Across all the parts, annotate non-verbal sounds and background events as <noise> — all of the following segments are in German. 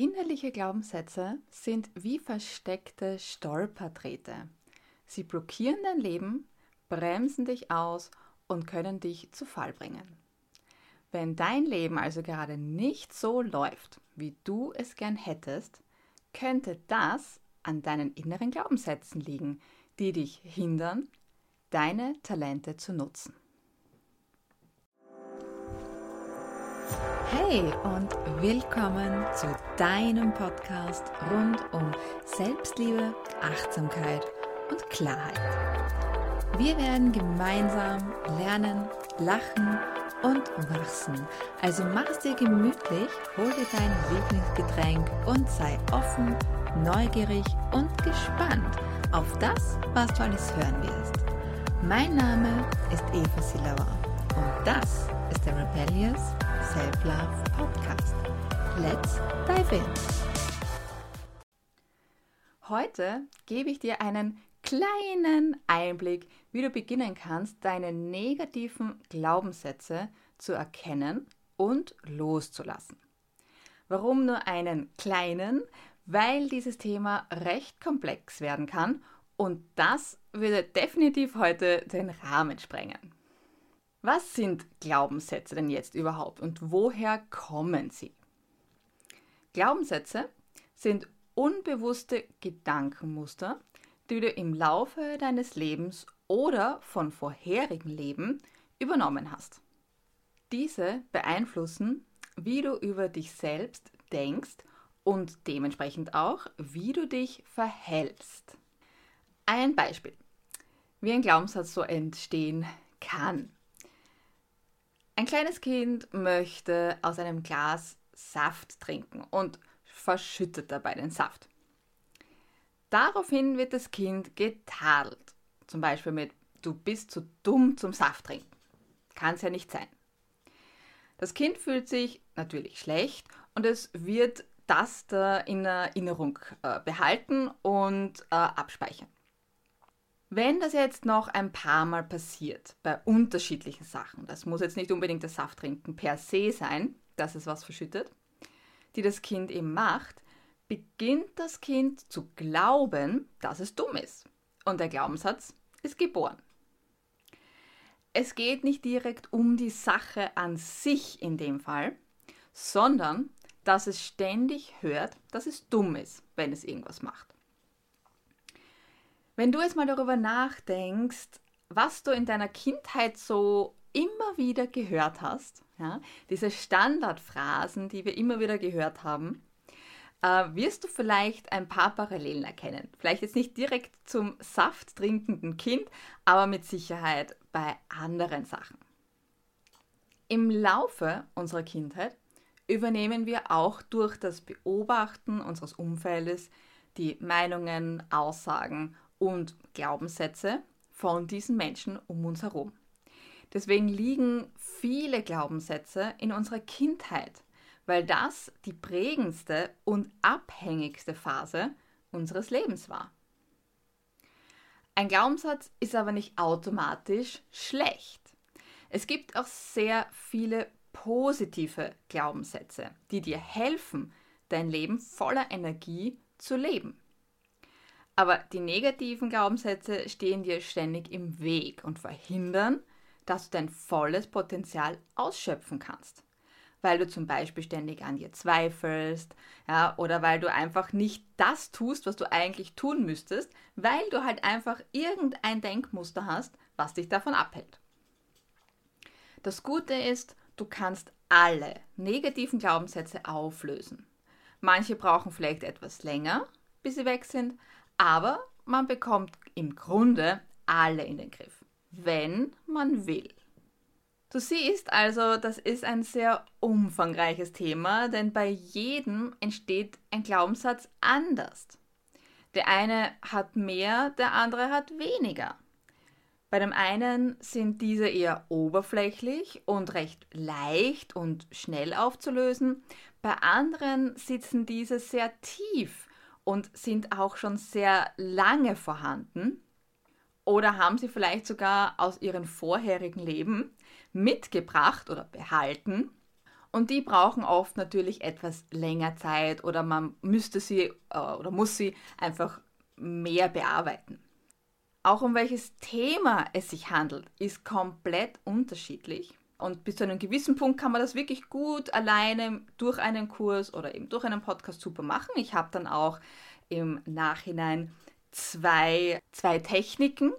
Hinderliche Glaubenssätze sind wie versteckte Stolperträte. Sie blockieren dein Leben, bremsen dich aus und können dich zu Fall bringen. Wenn dein Leben also gerade nicht so läuft, wie du es gern hättest, könnte das an deinen inneren Glaubenssätzen liegen, die dich hindern, deine Talente zu nutzen. Hey und willkommen zu deinem Podcast rund um Selbstliebe, Achtsamkeit und Klarheit. Wir werden gemeinsam lernen, lachen und wachsen. Also mach es dir gemütlich, hol dir dein Lieblingsgetränk und sei offen, neugierig und gespannt auf das, was du alles hören wirst. Mein Name ist Eva Silauer und das ist der Rebellious Self-Love Podcast. Let's dive in! Heute gebe ich dir einen kleinen Einblick, wie du beginnen kannst, deine negativen Glaubenssätze zu erkennen und loszulassen. Warum nur einen kleinen? Weil dieses Thema recht komplex werden kann und das würde definitiv heute den Rahmen sprengen. Was sind Glaubenssätze denn jetzt überhaupt und woher kommen sie? Glaubenssätze sind unbewusste Gedankenmuster, die du im Laufe deines Lebens oder von vorherigen Leben übernommen hast. Diese beeinflussen, wie du über dich selbst denkst und dementsprechend auch, wie du dich verhältst. Ein Beispiel, wie ein Glaubenssatz so entstehen kann. Ein kleines Kind möchte aus einem Glas Saft trinken und verschüttet dabei den Saft. Daraufhin wird das Kind getadelt. Zum Beispiel mit Du bist zu dumm zum Saft trinken. Kann es ja nicht sein. Das Kind fühlt sich natürlich schlecht und es wird das da in Erinnerung äh, behalten und äh, abspeichern. Wenn das jetzt noch ein paar Mal passiert, bei unterschiedlichen Sachen, das muss jetzt nicht unbedingt das Safttrinken per se sein, dass es was verschüttet, die das Kind eben macht, beginnt das Kind zu glauben, dass es dumm ist. Und der Glaubenssatz ist geboren. Es geht nicht direkt um die Sache an sich in dem Fall, sondern dass es ständig hört, dass es dumm ist, wenn es irgendwas macht. Wenn du jetzt mal darüber nachdenkst, was du in deiner Kindheit so immer wieder gehört hast, ja, diese Standardphrasen, die wir immer wieder gehört haben, äh, wirst du vielleicht ein paar Parallelen erkennen. Vielleicht jetzt nicht direkt zum Saft trinkenden Kind, aber mit Sicherheit bei anderen Sachen. Im Laufe unserer Kindheit übernehmen wir auch durch das Beobachten unseres Umfeldes die Meinungen, Aussagen und Glaubenssätze von diesen Menschen um uns herum. Deswegen liegen viele Glaubenssätze in unserer Kindheit, weil das die prägendste und abhängigste Phase unseres Lebens war. Ein Glaubenssatz ist aber nicht automatisch schlecht. Es gibt auch sehr viele positive Glaubenssätze, die dir helfen, dein Leben voller Energie zu leben. Aber die negativen Glaubenssätze stehen dir ständig im Weg und verhindern, dass du dein volles Potenzial ausschöpfen kannst. Weil du zum Beispiel ständig an dir zweifelst, ja, oder weil du einfach nicht das tust, was du eigentlich tun müsstest, weil du halt einfach irgendein Denkmuster hast, was dich davon abhält. Das Gute ist, du kannst alle negativen Glaubenssätze auflösen. Manche brauchen vielleicht etwas länger, bis sie weg sind, aber man bekommt im Grunde alle in den Griff, wenn man will. Du siehst also, das ist ein sehr umfangreiches Thema, denn bei jedem entsteht ein Glaubenssatz anders. Der eine hat mehr, der andere hat weniger. Bei dem einen sind diese eher oberflächlich und recht leicht und schnell aufzulösen, bei anderen sitzen diese sehr tief und sind auch schon sehr lange vorhanden? Oder haben sie vielleicht sogar aus ihren vorherigen Leben mitgebracht oder behalten? Und die brauchen oft natürlich etwas länger Zeit oder man müsste sie äh, oder muss sie einfach mehr bearbeiten. Auch um welches Thema es sich handelt, ist komplett unterschiedlich. Und bis zu einem gewissen Punkt kann man das wirklich gut alleine durch einen Kurs oder eben durch einen Podcast super machen. Ich habe dann auch im Nachhinein zwei, zwei Techniken,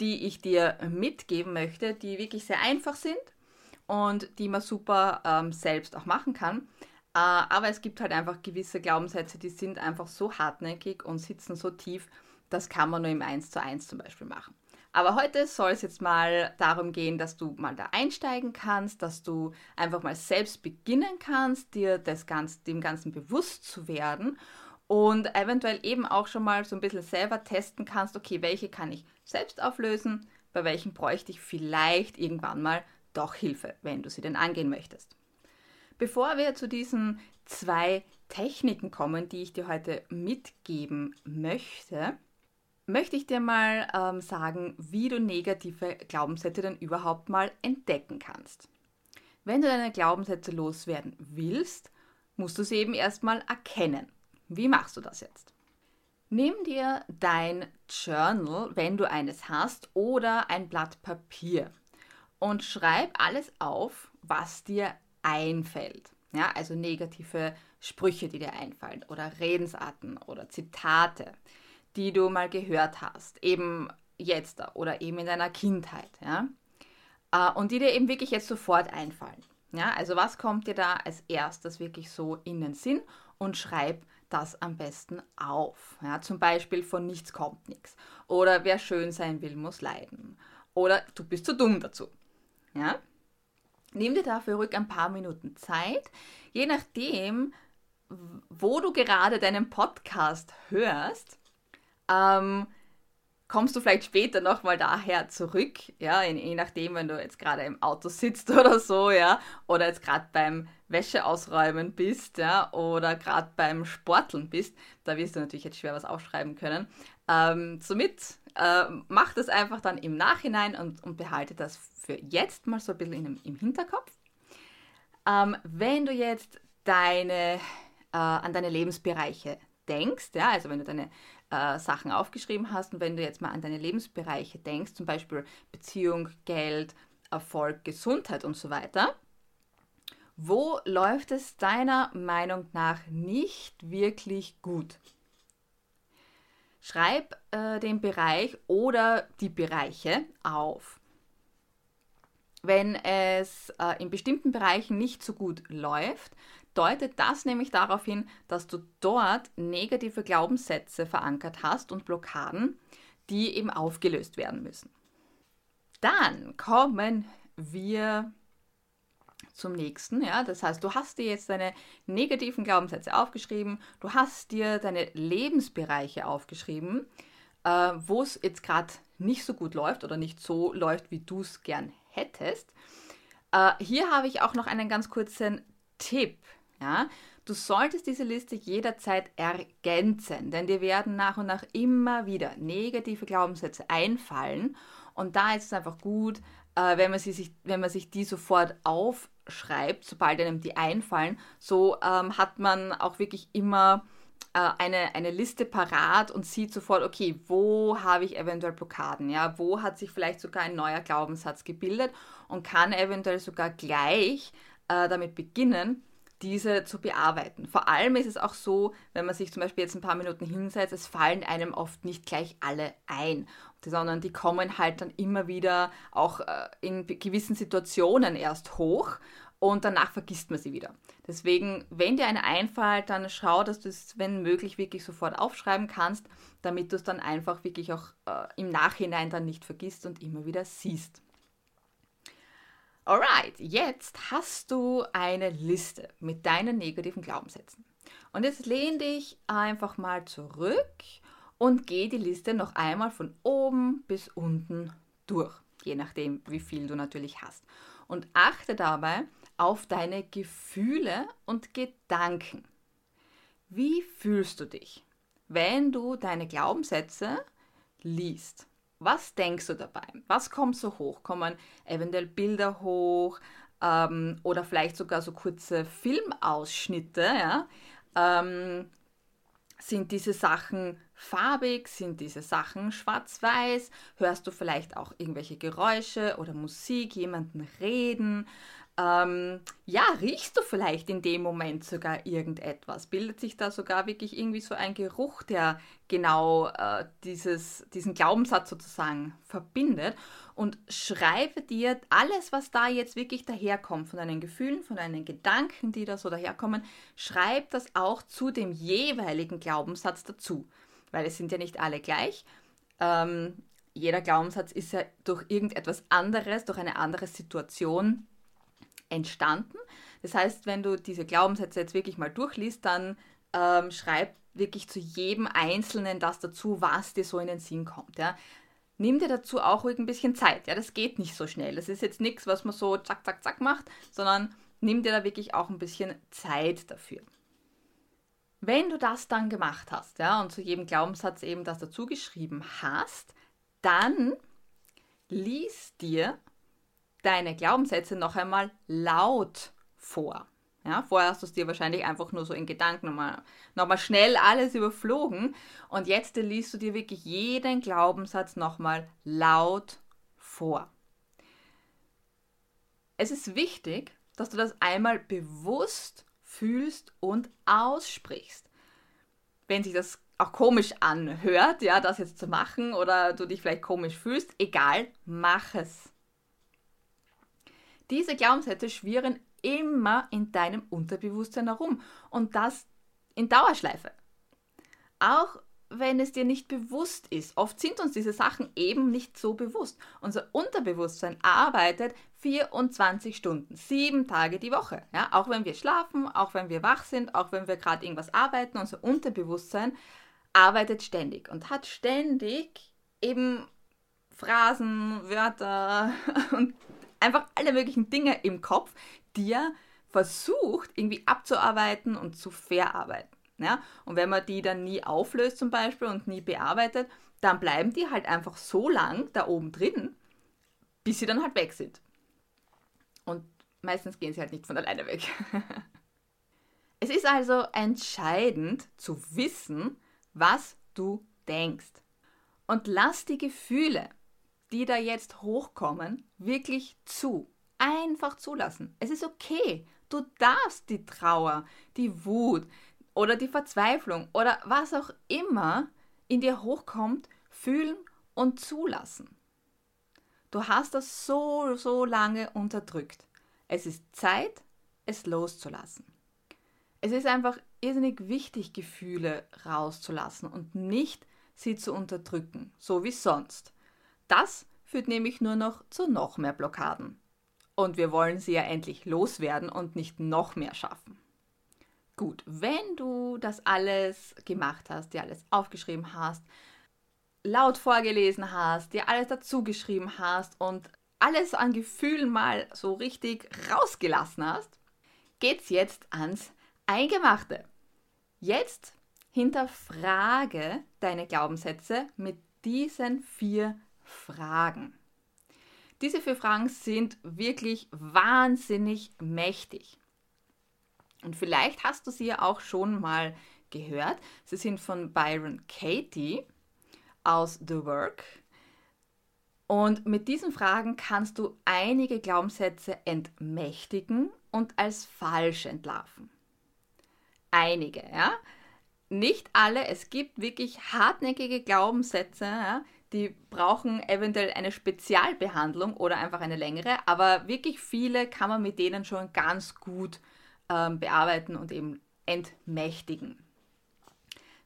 die ich dir mitgeben möchte, die wirklich sehr einfach sind und die man super ähm, selbst auch machen kann. Äh, aber es gibt halt einfach gewisse Glaubenssätze, die sind einfach so hartnäckig und sitzen so tief, das kann man nur im 1 zu 1 zum Beispiel machen. Aber heute soll es jetzt mal darum gehen, dass du mal da einsteigen kannst, dass du einfach mal selbst beginnen kannst, dir das Ganze, dem Ganzen bewusst zu werden und eventuell eben auch schon mal so ein bisschen selber testen kannst, okay, welche kann ich selbst auflösen, bei welchen bräuchte ich vielleicht irgendwann mal doch Hilfe, wenn du sie denn angehen möchtest. Bevor wir zu diesen zwei Techniken kommen, die ich dir heute mitgeben möchte, möchte ich dir mal ähm, sagen, wie du negative Glaubenssätze denn überhaupt mal entdecken kannst. Wenn du deine Glaubenssätze loswerden willst, musst du sie eben erstmal erkennen. Wie machst du das jetzt? Nimm dir dein Journal, wenn du eines hast, oder ein Blatt Papier und schreib alles auf, was dir einfällt. Ja, also negative Sprüche, die dir einfallen oder Redensarten oder Zitate die du mal gehört hast, eben jetzt oder eben in deiner Kindheit, ja, äh, und die dir eben wirklich jetzt sofort einfallen. Ja, also was kommt dir da als erstes wirklich so in den Sinn und schreib das am besten auf. Ja, zum Beispiel von nichts kommt nichts. Oder wer schön sein will, muss leiden. Oder du bist zu dumm dazu. Ja? Nimm dir dafür ruhig ein paar Minuten Zeit. Je nachdem, wo du gerade deinen Podcast hörst, ähm, kommst du vielleicht später nochmal daher zurück, ja, je nachdem, wenn du jetzt gerade im Auto sitzt <laughs> oder so, ja, oder jetzt gerade beim Wäscheausräumen bist, ja, oder gerade beim Sporteln bist, da wirst du natürlich jetzt schwer was aufschreiben können. Ähm, somit äh, mach das einfach dann im Nachhinein und, und behalte das für jetzt mal so ein bisschen in, im Hinterkopf. Ähm, wenn du jetzt deine, äh, an deine Lebensbereiche denkst, ja, also wenn du deine äh, Sachen aufgeschrieben hast und wenn du jetzt mal an deine Lebensbereiche denkst, zum Beispiel Beziehung, Geld, Erfolg, Gesundheit und so weiter, wo läuft es deiner Meinung nach nicht wirklich gut? Schreib äh, den Bereich oder die Bereiche auf. Wenn es äh, in bestimmten Bereichen nicht so gut läuft, deutet das nämlich darauf hin, dass du dort negative Glaubenssätze verankert hast und Blockaden, die eben aufgelöst werden müssen. Dann kommen wir zum nächsten, ja, das heißt, du hast dir jetzt deine negativen Glaubenssätze aufgeschrieben, du hast dir deine Lebensbereiche aufgeschrieben, äh, wo es jetzt gerade nicht so gut läuft oder nicht so läuft, wie du es gern hättest. Äh, hier habe ich auch noch einen ganz kurzen Tipp. Ja? Du solltest diese Liste jederzeit ergänzen, denn dir werden nach und nach immer wieder negative Glaubenssätze einfallen. Und da ist es einfach gut, äh, wenn, man sie sich, wenn man sich die sofort aufschreibt, sobald einem die einfallen. So ähm, hat man auch wirklich immer äh, eine, eine Liste parat und sieht sofort, okay, wo habe ich eventuell Blockaden, ja, wo hat sich vielleicht sogar ein neuer Glaubenssatz gebildet und kann eventuell sogar gleich äh, damit beginnen, diese zu bearbeiten. Vor allem ist es auch so, wenn man sich zum Beispiel jetzt ein paar Minuten hinsetzt, es fallen einem oft nicht gleich alle ein, sondern die kommen halt dann immer wieder auch äh, in gewissen Situationen erst hoch und danach vergisst man sie wieder. Deswegen, wenn dir eine einfällt, dann schau, dass du es, wenn möglich, wirklich sofort aufschreiben kannst, damit du es dann einfach wirklich auch äh, im Nachhinein dann nicht vergisst und immer wieder siehst. Alright, jetzt hast du eine Liste mit deinen negativen Glaubenssätzen. Und jetzt lehn dich einfach mal zurück und geh die Liste noch einmal von oben bis unten durch, je nachdem, wie viel du natürlich hast. Und achte dabei auf deine Gefühle und Gedanken. Wie fühlst du dich, wenn du deine Glaubenssätze liest? Was denkst du dabei? Was kommt so hoch? Kommen eventuell Bilder hoch? ähm, oder vielleicht sogar so kurze Filmausschnitte, ja, ähm, sind diese Sachen farbig? Sind diese Sachen schwarz-weiß? Hörst du vielleicht auch irgendwelche Geräusche oder Musik, jemanden reden? Ähm, ja, riechst du vielleicht in dem Moment sogar irgendetwas? Bildet sich da sogar wirklich irgendwie so ein Geruch, der genau äh, dieses, diesen Glaubenssatz sozusagen verbindet? Und schreibe dir alles, was da jetzt wirklich daherkommt, von deinen Gefühlen, von deinen Gedanken, die da so daherkommen, schreib das auch zu dem jeweiligen Glaubenssatz dazu. Weil es sind ja nicht alle gleich. Ähm, jeder Glaubenssatz ist ja durch irgendetwas anderes, durch eine andere Situation entstanden. Das heißt, wenn du diese Glaubenssätze jetzt wirklich mal durchliest, dann ähm, schreib wirklich zu jedem Einzelnen das dazu, was dir so in den Sinn kommt. Ja. Nimm dir dazu auch ruhig ein bisschen Zeit. Ja, das geht nicht so schnell. Das ist jetzt nichts, was man so zack, zack, zack macht, sondern nimm dir da wirklich auch ein bisschen Zeit dafür. Wenn du das dann gemacht hast, ja, und zu jedem Glaubenssatz eben das dazu geschrieben hast, dann lies dir deine Glaubenssätze noch einmal laut vor. Ja, vorher hast du es dir wahrscheinlich einfach nur so in Gedanken nochmal, nochmal schnell alles überflogen. Und jetzt liest du dir wirklich jeden Glaubenssatz nochmal laut vor. Es ist wichtig, dass du das einmal bewusst fühlst und aussprichst. Wenn sich das auch komisch anhört, ja, das jetzt zu machen oder du dich vielleicht komisch fühlst, egal, mach es. Diese Glaubenssätze schwirren immer in deinem Unterbewusstsein herum und das in Dauerschleife. Auch wenn es dir nicht bewusst ist. Oft sind uns diese Sachen eben nicht so bewusst. Unser Unterbewusstsein arbeitet 24 Stunden, sieben Tage die Woche. Ja, auch wenn wir schlafen, auch wenn wir wach sind, auch wenn wir gerade irgendwas arbeiten, unser Unterbewusstsein arbeitet ständig und hat ständig eben Phrasen, Wörter <laughs> und einfach alle möglichen Dinge im Kopf, die er versucht irgendwie abzuarbeiten und zu verarbeiten. Ja? Und wenn man die dann nie auflöst zum Beispiel und nie bearbeitet, dann bleiben die halt einfach so lang da oben drin, bis sie dann halt weg sind. Und meistens gehen sie halt nicht von alleine weg. <laughs> es ist also entscheidend zu wissen, was du denkst. Und lass die Gefühle, die da jetzt hochkommen, wirklich zu. Einfach zulassen. Es ist okay. Du darfst die Trauer, die Wut oder die Verzweiflung oder was auch immer in dir hochkommt, fühlen und zulassen. Du hast das so, so lange unterdrückt. Es ist Zeit, es loszulassen. Es ist einfach irrsinnig wichtig, Gefühle rauszulassen und nicht sie zu unterdrücken, so wie sonst. Das führt nämlich nur noch zu noch mehr Blockaden. Und wir wollen sie ja endlich loswerden und nicht noch mehr schaffen. Gut, wenn du das alles gemacht hast, dir alles aufgeschrieben hast, laut vorgelesen hast, dir alles dazu geschrieben hast und alles an Gefühlen mal so richtig rausgelassen hast, geht's jetzt ans Eingemachte. Jetzt hinterfrage deine Glaubenssätze mit diesen vier Fragen. Diese vier Fragen sind wirklich wahnsinnig mächtig. Und vielleicht hast du sie ja auch schon mal gehört. Sie sind von Byron Katie aus The Work. Und mit diesen Fragen kannst du einige Glaubenssätze entmächtigen und als falsch entlarven. Einige, ja. Nicht alle, es gibt wirklich hartnäckige Glaubenssätze, ja, die brauchen eventuell eine Spezialbehandlung oder einfach eine längere, aber wirklich viele kann man mit denen schon ganz gut ähm, bearbeiten und eben entmächtigen.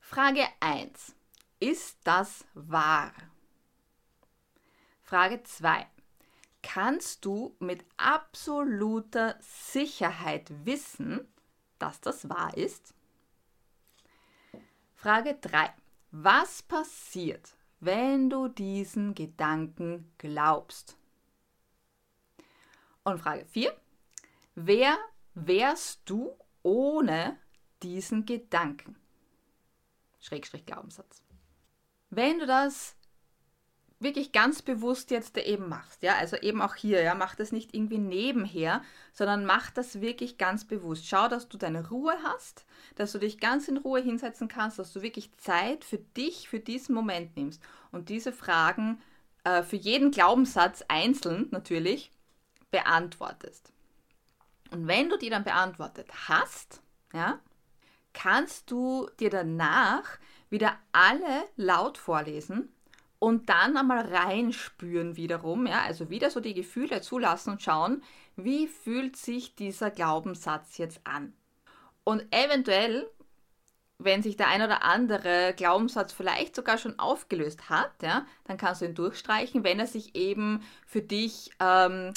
Frage 1. Ist das wahr? Frage 2. Kannst du mit absoluter Sicherheit wissen, dass das wahr ist? Frage 3. Was passiert, wenn du diesen Gedanken glaubst. Und Frage 4. Wer wärst du ohne diesen Gedanken? Schrägstrich Glaubenssatz. Wenn du das wirklich ganz bewusst jetzt eben machst, ja, also eben auch hier, ja, mach das nicht irgendwie nebenher, sondern mach das wirklich ganz bewusst. Schau, dass du deine Ruhe hast, dass du dich ganz in Ruhe hinsetzen kannst, dass du wirklich Zeit für dich, für diesen Moment nimmst und diese Fragen äh, für jeden Glaubenssatz einzeln natürlich beantwortest. Und wenn du die dann beantwortet hast, ja, kannst du dir danach wieder alle laut vorlesen und dann einmal reinspüren wiederum, ja, also wieder so die Gefühle zulassen und schauen, wie fühlt sich dieser Glaubenssatz jetzt an. Und eventuell, wenn sich der ein oder andere Glaubenssatz vielleicht sogar schon aufgelöst hat, ja, dann kannst du ihn durchstreichen, wenn er sich eben für dich ähm,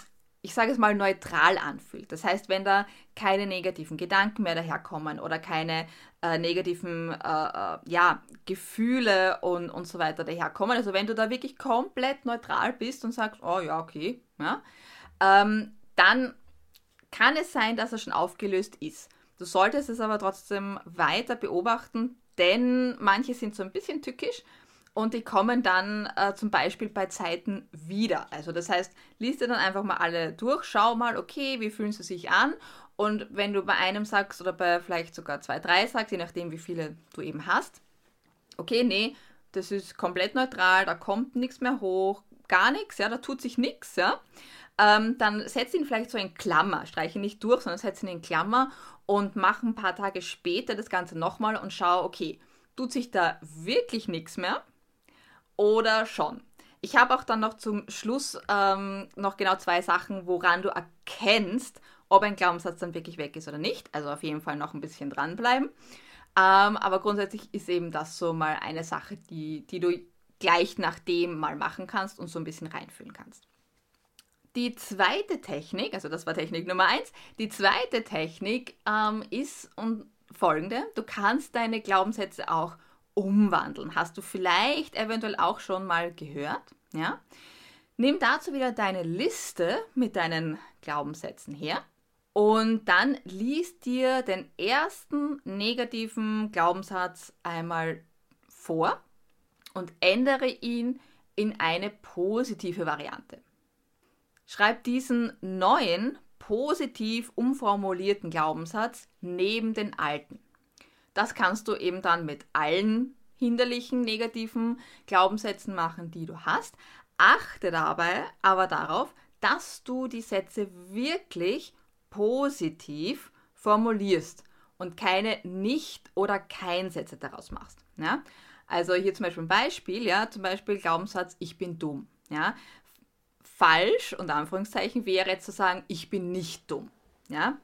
ich sage es mal, neutral anfühlt. Das heißt, wenn da keine negativen Gedanken mehr daherkommen oder keine äh, negativen äh, äh, ja, Gefühle und, und so weiter daherkommen. Also wenn du da wirklich komplett neutral bist und sagst, oh ja, okay, ja, ähm, dann kann es sein, dass er schon aufgelöst ist. Du solltest es aber trotzdem weiter beobachten, denn manche sind so ein bisschen tückisch und die kommen dann äh, zum Beispiel bei Zeiten wieder. Also das heißt, liest dir dann einfach mal alle durch, schau mal, okay, wie fühlen sie sich an? Und wenn du bei einem sagst oder bei vielleicht sogar zwei, drei sagst, je nachdem, wie viele du eben hast, okay, nee, das ist komplett neutral, da kommt nichts mehr hoch, gar nichts, ja, da tut sich nichts, ja, ähm, dann setz ihn vielleicht so in Klammer, streiche nicht durch, sondern setz ihn in Klammer und mach ein paar Tage später das Ganze nochmal und schau, okay, tut sich da wirklich nichts mehr, oder schon. Ich habe auch dann noch zum Schluss ähm, noch genau zwei Sachen, woran du erkennst, ob ein Glaubenssatz dann wirklich weg ist oder nicht. Also auf jeden Fall noch ein bisschen dranbleiben. Ähm, aber grundsätzlich ist eben das so mal eine Sache, die, die du gleich nach dem mal machen kannst und so ein bisschen reinfühlen kannst. Die zweite Technik, also das war Technik Nummer eins, die zweite Technik ähm, ist und folgende: Du kannst deine Glaubenssätze auch umwandeln. Hast du vielleicht eventuell auch schon mal gehört? Ja? Nimm dazu wieder deine Liste mit deinen Glaubenssätzen her und dann liest dir den ersten negativen Glaubenssatz einmal vor und ändere ihn in eine positive Variante. Schreib diesen neuen, positiv umformulierten Glaubenssatz neben den alten. Das kannst du eben dann mit allen hinderlichen, negativen Glaubenssätzen machen, die du hast. Achte dabei aber darauf, dass du die Sätze wirklich positiv formulierst und keine Nicht- oder Kein-Sätze daraus machst. Ja? Also hier zum Beispiel ein Beispiel, ja, zum Beispiel Glaubenssatz, ich bin dumm. Ja? Falsch, unter Anführungszeichen, wäre jetzt zu sagen, ich bin nicht dumm. Ja?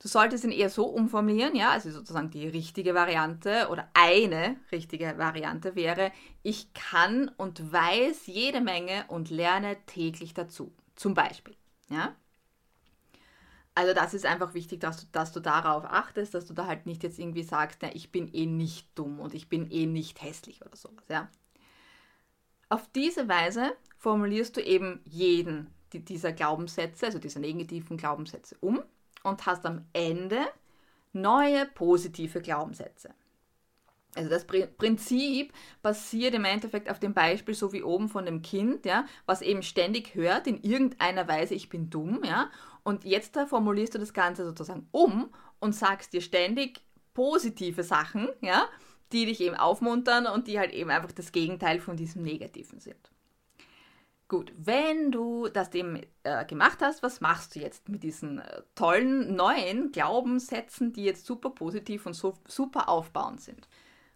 Du solltest ihn eher so umformulieren, ja, also sozusagen die richtige Variante oder eine richtige Variante wäre, ich kann und weiß jede Menge und lerne täglich dazu. Zum Beispiel, ja. Also das ist einfach wichtig, dass du, dass du darauf achtest, dass du da halt nicht jetzt irgendwie sagst, na, ich bin eh nicht dumm und ich bin eh nicht hässlich oder sowas, ja. Auf diese Weise formulierst du eben jeden dieser Glaubenssätze, also dieser negativen Glaubenssätze um und hast am Ende neue positive Glaubenssätze. Also das Prinzip basiert im Endeffekt auf dem Beispiel so wie oben von dem Kind, ja, was eben ständig hört in irgendeiner Weise, ich bin dumm, ja, und jetzt da formulierst du das Ganze sozusagen um und sagst dir ständig positive Sachen, ja, die dich eben aufmuntern und die halt eben einfach das Gegenteil von diesem Negativen sind. Gut, wenn du das dem äh, gemacht hast, was machst du jetzt mit diesen äh, tollen neuen Glaubenssätzen, die jetzt super positiv und so, super aufbauend sind?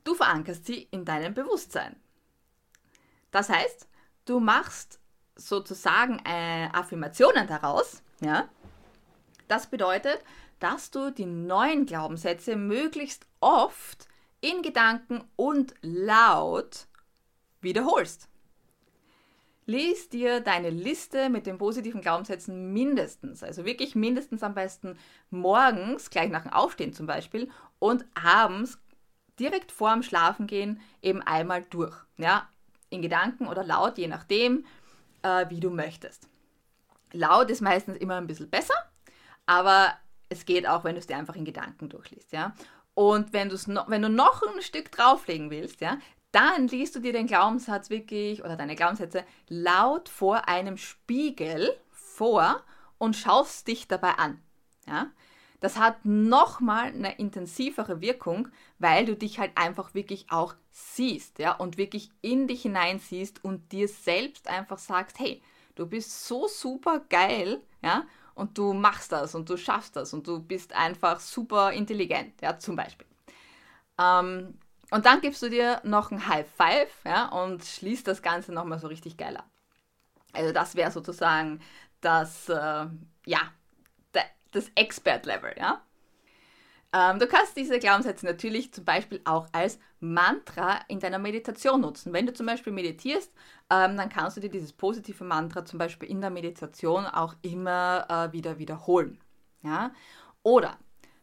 Du verankerst sie in deinem Bewusstsein. Das heißt, du machst sozusagen äh, Affirmationen daraus. Ja? Das bedeutet, dass du die neuen Glaubenssätze möglichst oft in Gedanken und laut wiederholst. Lies dir deine Liste mit den positiven Glaubenssätzen mindestens, also wirklich mindestens am besten morgens, gleich nach dem Aufstehen zum Beispiel, und abends direkt vorm Schlafengehen eben einmal durch. Ja, in Gedanken oder laut, je nachdem, äh, wie du möchtest. Laut ist meistens immer ein bisschen besser, aber es geht auch, wenn du es dir einfach in Gedanken durchliest, ja. Und wenn, no, wenn du noch ein Stück drauflegen willst, ja, dann liest du dir den Glaubenssatz wirklich oder deine Glaubenssätze laut vor einem Spiegel vor und schaust dich dabei an. Ja? Das hat nochmal eine intensivere Wirkung, weil du dich halt einfach wirklich auch siehst, ja, und wirklich in dich hinein siehst und dir selbst einfach sagst, hey, du bist so super geil, ja, und du machst das und du schaffst das und du bist einfach super intelligent, ja, zum Beispiel. Ähm, und dann gibst du dir noch ein High Five, ja, und schließt das Ganze nochmal so richtig geil ab. Also das wäre sozusagen das, äh, ja, das Expert-Level, ja. Ähm, du kannst diese Glaubenssätze natürlich zum Beispiel auch als Mantra in deiner Meditation nutzen. Wenn du zum Beispiel meditierst, ähm, dann kannst du dir dieses positive Mantra zum Beispiel in der Meditation auch immer äh, wieder wiederholen. Ja? Oder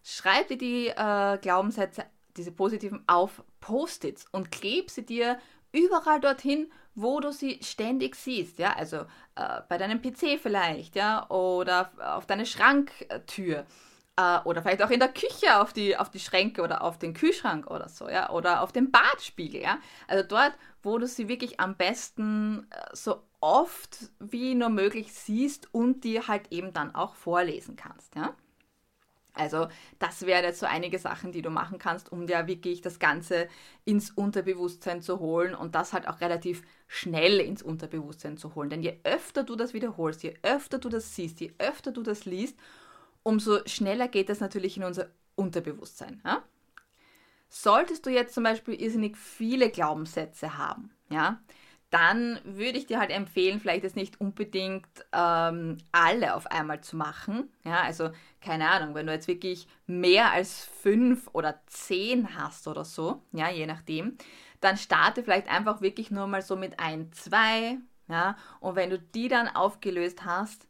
schreib dir die äh, Glaubenssätze, diese positiven, auf Post-its und kleb sie dir überall dorthin, wo du sie ständig siehst, ja, also äh, bei deinem PC vielleicht, ja, oder auf deine Schranktür äh, oder vielleicht auch in der Küche auf die, auf die Schränke oder auf den Kühlschrank oder so, ja, oder auf dem Badspiegel, ja, also dort, wo du sie wirklich am besten äh, so oft wie nur möglich siehst und dir halt eben dann auch vorlesen kannst, ja. Also das wären jetzt so einige Sachen, die du machen kannst, um dir wirklich das Ganze ins Unterbewusstsein zu holen und das halt auch relativ schnell ins Unterbewusstsein zu holen. Denn je öfter du das wiederholst, je öfter du das siehst, je öfter du das liest, umso schneller geht das natürlich in unser Unterbewusstsein. Ja? Solltest du jetzt zum Beispiel irrsinnig viele Glaubenssätze haben, ja, dann würde ich dir halt empfehlen, vielleicht jetzt nicht unbedingt ähm, alle auf einmal zu machen. Ja, also keine Ahnung, wenn du jetzt wirklich mehr als fünf oder zehn hast oder so, ja, je nachdem, dann starte vielleicht einfach wirklich nur mal so mit ein, zwei, ja, und wenn du die dann aufgelöst hast,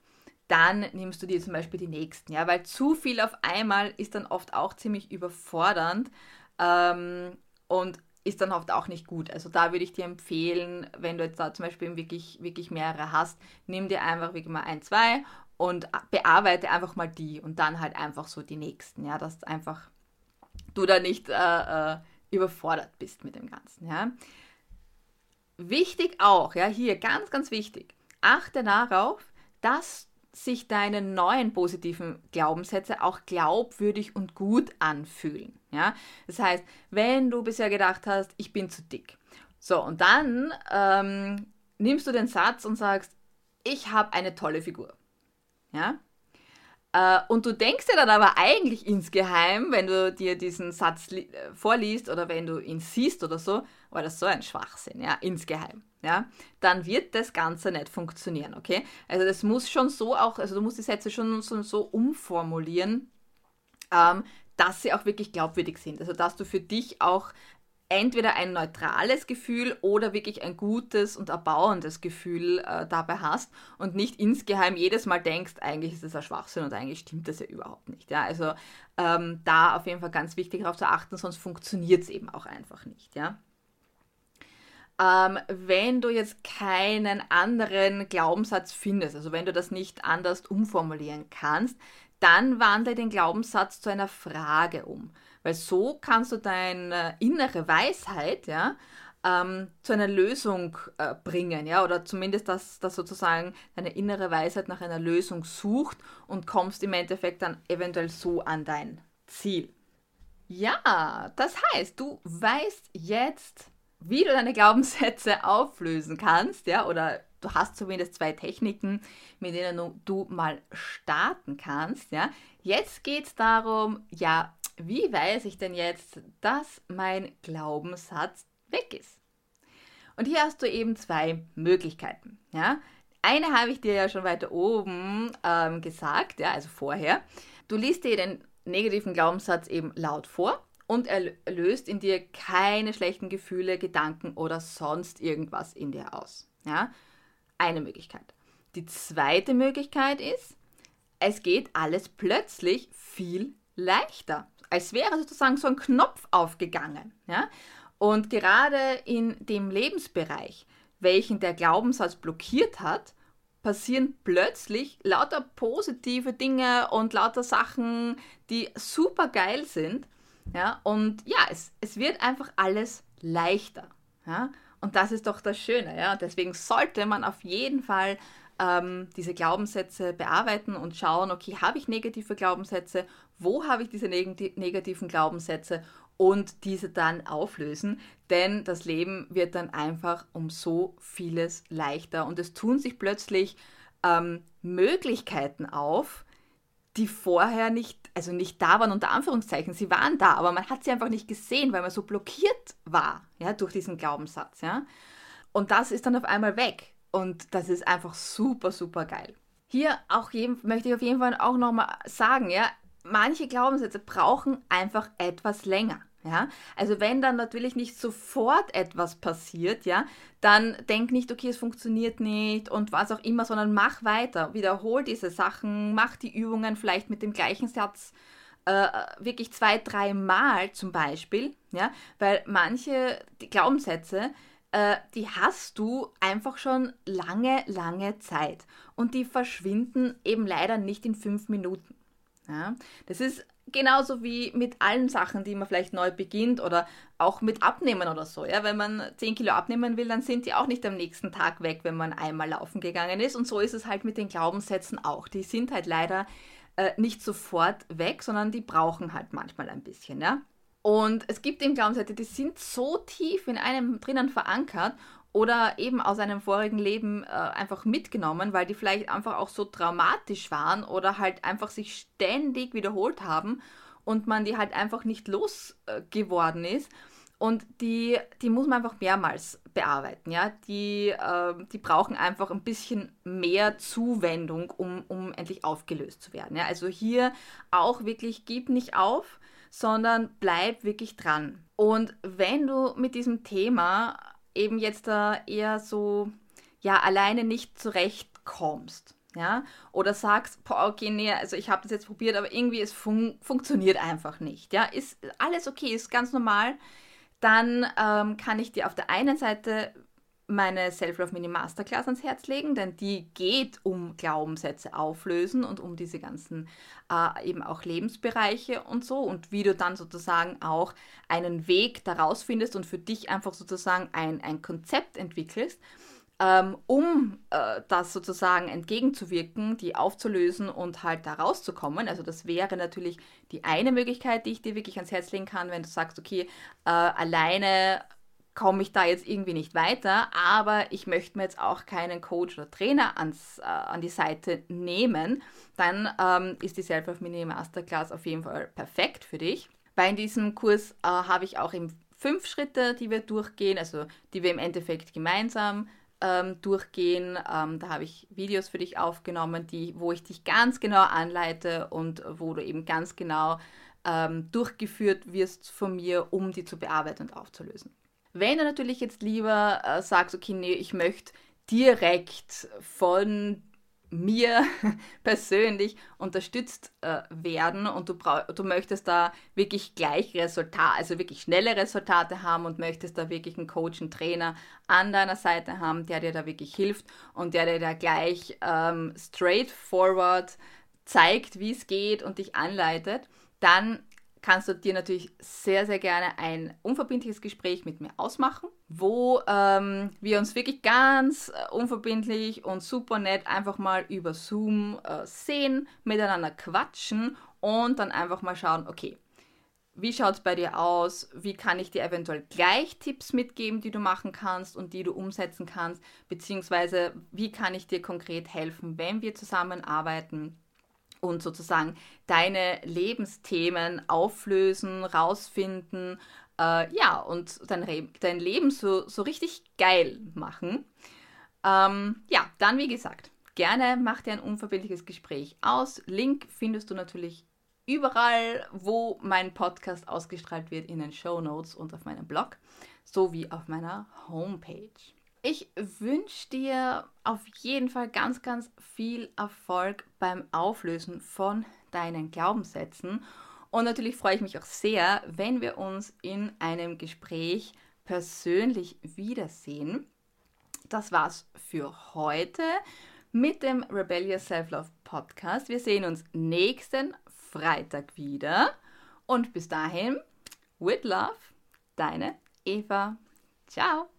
dann nimmst du dir zum Beispiel die nächsten, ja, weil zu viel auf einmal ist dann oft auch ziemlich überfordernd ähm, und ist dann oft auch nicht gut. Also da würde ich dir empfehlen, wenn du jetzt da zum Beispiel wirklich, wirklich mehrere hast, nimm dir einfach wirklich mal ein, zwei und bearbeite einfach mal die und dann halt einfach so die nächsten, ja, dass einfach du da nicht äh, äh, überfordert bist mit dem Ganzen, ja. Wichtig auch, ja, hier ganz, ganz wichtig, achte darauf, dass sich deine neuen positiven Glaubenssätze auch glaubwürdig und gut anfühlen. Ja? Das heißt, wenn du bisher gedacht hast, ich bin zu dick, so und dann ähm, nimmst du den Satz und sagst, ich habe eine tolle Figur. Ja? Äh, und du denkst dir dann aber eigentlich insgeheim, wenn du dir diesen Satz äh, vorliest oder wenn du ihn siehst oder so, war das so ein Schwachsinn, ja, insgeheim ja, dann wird das Ganze nicht funktionieren, okay? Also das muss schon so auch, also du musst die Sätze schon so, so umformulieren, ähm, dass sie auch wirklich glaubwürdig sind. Also dass du für dich auch entweder ein neutrales Gefühl oder wirklich ein gutes und erbauendes Gefühl äh, dabei hast und nicht insgeheim jedes Mal denkst, eigentlich ist das ein Schwachsinn und eigentlich stimmt das ja überhaupt nicht. Ja? Also ähm, da auf jeden Fall ganz wichtig darauf zu achten, sonst funktioniert es eben auch einfach nicht. Ja? Ähm, wenn du jetzt keinen anderen Glaubenssatz findest, also wenn du das nicht anders umformulieren kannst, dann wandle den Glaubenssatz zu einer Frage um. Weil so kannst du deine innere Weisheit, ja, ähm, zu einer Lösung äh, bringen, ja, oder zumindest, dass, dass sozusagen deine innere Weisheit nach einer Lösung sucht und kommst im Endeffekt dann eventuell so an dein Ziel. Ja, das heißt, du weißt jetzt, wie du deine Glaubenssätze auflösen kannst, ja, oder du hast zumindest zwei Techniken, mit denen du mal starten kannst, ja. Jetzt geht es darum, ja, wie weiß ich denn jetzt, dass mein Glaubenssatz weg ist? Und hier hast du eben zwei Möglichkeiten, ja. Eine habe ich dir ja schon weiter oben ähm, gesagt, ja, also vorher. Du liest dir den negativen Glaubenssatz eben laut vor und er löst in dir keine schlechten Gefühle, Gedanken oder sonst irgendwas in dir aus. Ja? Eine Möglichkeit. Die zweite Möglichkeit ist, es geht alles plötzlich viel leichter. Als wäre sozusagen so ein Knopf aufgegangen. Ja? Und gerade in dem Lebensbereich, welchen der Glaubenssatz blockiert hat, passieren plötzlich lauter positive Dinge und lauter Sachen, die super geil sind ja, und ja, es, es wird einfach alles leichter. Ja? Und das ist doch das Schöne. Ja? Deswegen sollte man auf jeden Fall ähm, diese Glaubenssätze bearbeiten und schauen, okay, habe ich negative Glaubenssätze? Wo habe ich diese neg negativen Glaubenssätze? Und diese dann auflösen, denn das Leben wird dann einfach um so vieles leichter und es tun sich plötzlich ähm, Möglichkeiten auf, die vorher nicht, also nicht da waren, unter Anführungszeichen. Sie waren da, aber man hat sie einfach nicht gesehen, weil man so blockiert war, ja, durch diesen Glaubenssatz, ja. Und das ist dann auf einmal weg. Und das ist einfach super, super geil. Hier auch jeden, möchte ich auf jeden Fall auch nochmal sagen, ja, manche Glaubenssätze brauchen einfach etwas länger. Ja, also wenn dann natürlich nicht sofort etwas passiert, ja, dann denk nicht, okay, es funktioniert nicht und was auch immer, sondern mach weiter, wiederhol diese Sachen, mach die Übungen vielleicht mit dem gleichen Satz äh, wirklich zwei, drei Mal zum Beispiel, ja, weil manche Glaubenssätze, äh, die hast du einfach schon lange, lange Zeit und die verschwinden eben leider nicht in fünf Minuten. Ja, das ist genauso wie mit allen Sachen, die man vielleicht neu beginnt oder auch mit Abnehmen oder so. Ja? Wenn man 10 Kilo abnehmen will, dann sind die auch nicht am nächsten Tag weg, wenn man einmal laufen gegangen ist. Und so ist es halt mit den Glaubenssätzen auch. Die sind halt leider äh, nicht sofort weg, sondern die brauchen halt manchmal ein bisschen. Ja? Und es gibt eben Glaubenssätze, die sind so tief in einem drinnen verankert oder eben aus einem vorigen Leben äh, einfach mitgenommen, weil die vielleicht einfach auch so traumatisch waren oder halt einfach sich ständig wiederholt haben und man die halt einfach nicht losgeworden äh, ist. Und die, die muss man einfach mehrmals bearbeiten, ja. Die, äh, die brauchen einfach ein bisschen mehr Zuwendung, um, um endlich aufgelöst zu werden. Ja? Also hier auch wirklich, gib nicht auf, sondern bleib wirklich dran. Und wenn du mit diesem Thema eben jetzt da eher so, ja, alleine nicht zurechtkommst, ja, oder sagst, boah, okay, nee, also ich habe das jetzt probiert, aber irgendwie es fun funktioniert einfach nicht, ja, ist alles okay, ist ganz normal, dann ähm, kann ich dir auf der einen Seite meine Self-Love Mini Masterclass ans Herz legen, denn die geht um Glaubenssätze auflösen und um diese ganzen äh, eben auch Lebensbereiche und so und wie du dann sozusagen auch einen Weg daraus findest und für dich einfach sozusagen ein, ein Konzept entwickelst, ähm, um äh, das sozusagen entgegenzuwirken, die aufzulösen und halt da rauszukommen. Also das wäre natürlich die eine Möglichkeit, die ich dir wirklich ans Herz legen kann, wenn du sagst, okay, äh, alleine komme ich da jetzt irgendwie nicht weiter, aber ich möchte mir jetzt auch keinen Coach oder Trainer ans, äh, an die Seite nehmen, dann ähm, ist die Self-Love Mini Masterclass auf jeden Fall perfekt für dich. Weil in diesem Kurs äh, habe ich auch eben fünf Schritte, die wir durchgehen, also die wir im Endeffekt gemeinsam ähm, durchgehen. Ähm, da habe ich Videos für dich aufgenommen, die, wo ich dich ganz genau anleite und wo du eben ganz genau ähm, durchgeführt wirst von mir, um die zu bearbeiten und aufzulösen. Wenn du natürlich jetzt lieber äh, sagst, okay, nee, ich möchte direkt von mir <laughs> persönlich unterstützt äh, werden und du, du möchtest da wirklich gleich Resultate, also wirklich schnelle Resultate haben und möchtest da wirklich einen Coach, einen Trainer an deiner Seite haben, der dir da wirklich hilft und der dir da gleich ähm, straightforward zeigt, wie es geht und dich anleitet, dann kannst du dir natürlich sehr, sehr gerne ein unverbindliches Gespräch mit mir ausmachen, wo ähm, wir uns wirklich ganz äh, unverbindlich und super nett einfach mal über Zoom äh, sehen, miteinander quatschen und dann einfach mal schauen, okay, wie schaut es bei dir aus? Wie kann ich dir eventuell gleich Tipps mitgeben, die du machen kannst und die du umsetzen kannst? Beziehungsweise, wie kann ich dir konkret helfen, wenn wir zusammenarbeiten? Und sozusagen deine Lebensthemen auflösen, rausfinden, äh, ja, und dein, dein Leben so, so richtig geil machen. Ähm, ja, dann wie gesagt, gerne mach dir ein unverbindliches Gespräch aus. Link findest du natürlich überall, wo mein Podcast ausgestrahlt wird, in den Show Notes und auf meinem Blog sowie auf meiner Homepage. Ich wünsche dir auf jeden Fall ganz, ganz viel Erfolg beim Auflösen von deinen Glaubenssätzen. Und natürlich freue ich mich auch sehr, wenn wir uns in einem Gespräch persönlich wiedersehen. Das war's für heute mit dem Rebellious Self-Love Podcast. Wir sehen uns nächsten Freitag wieder. Und bis dahin, with love, deine Eva. Ciao!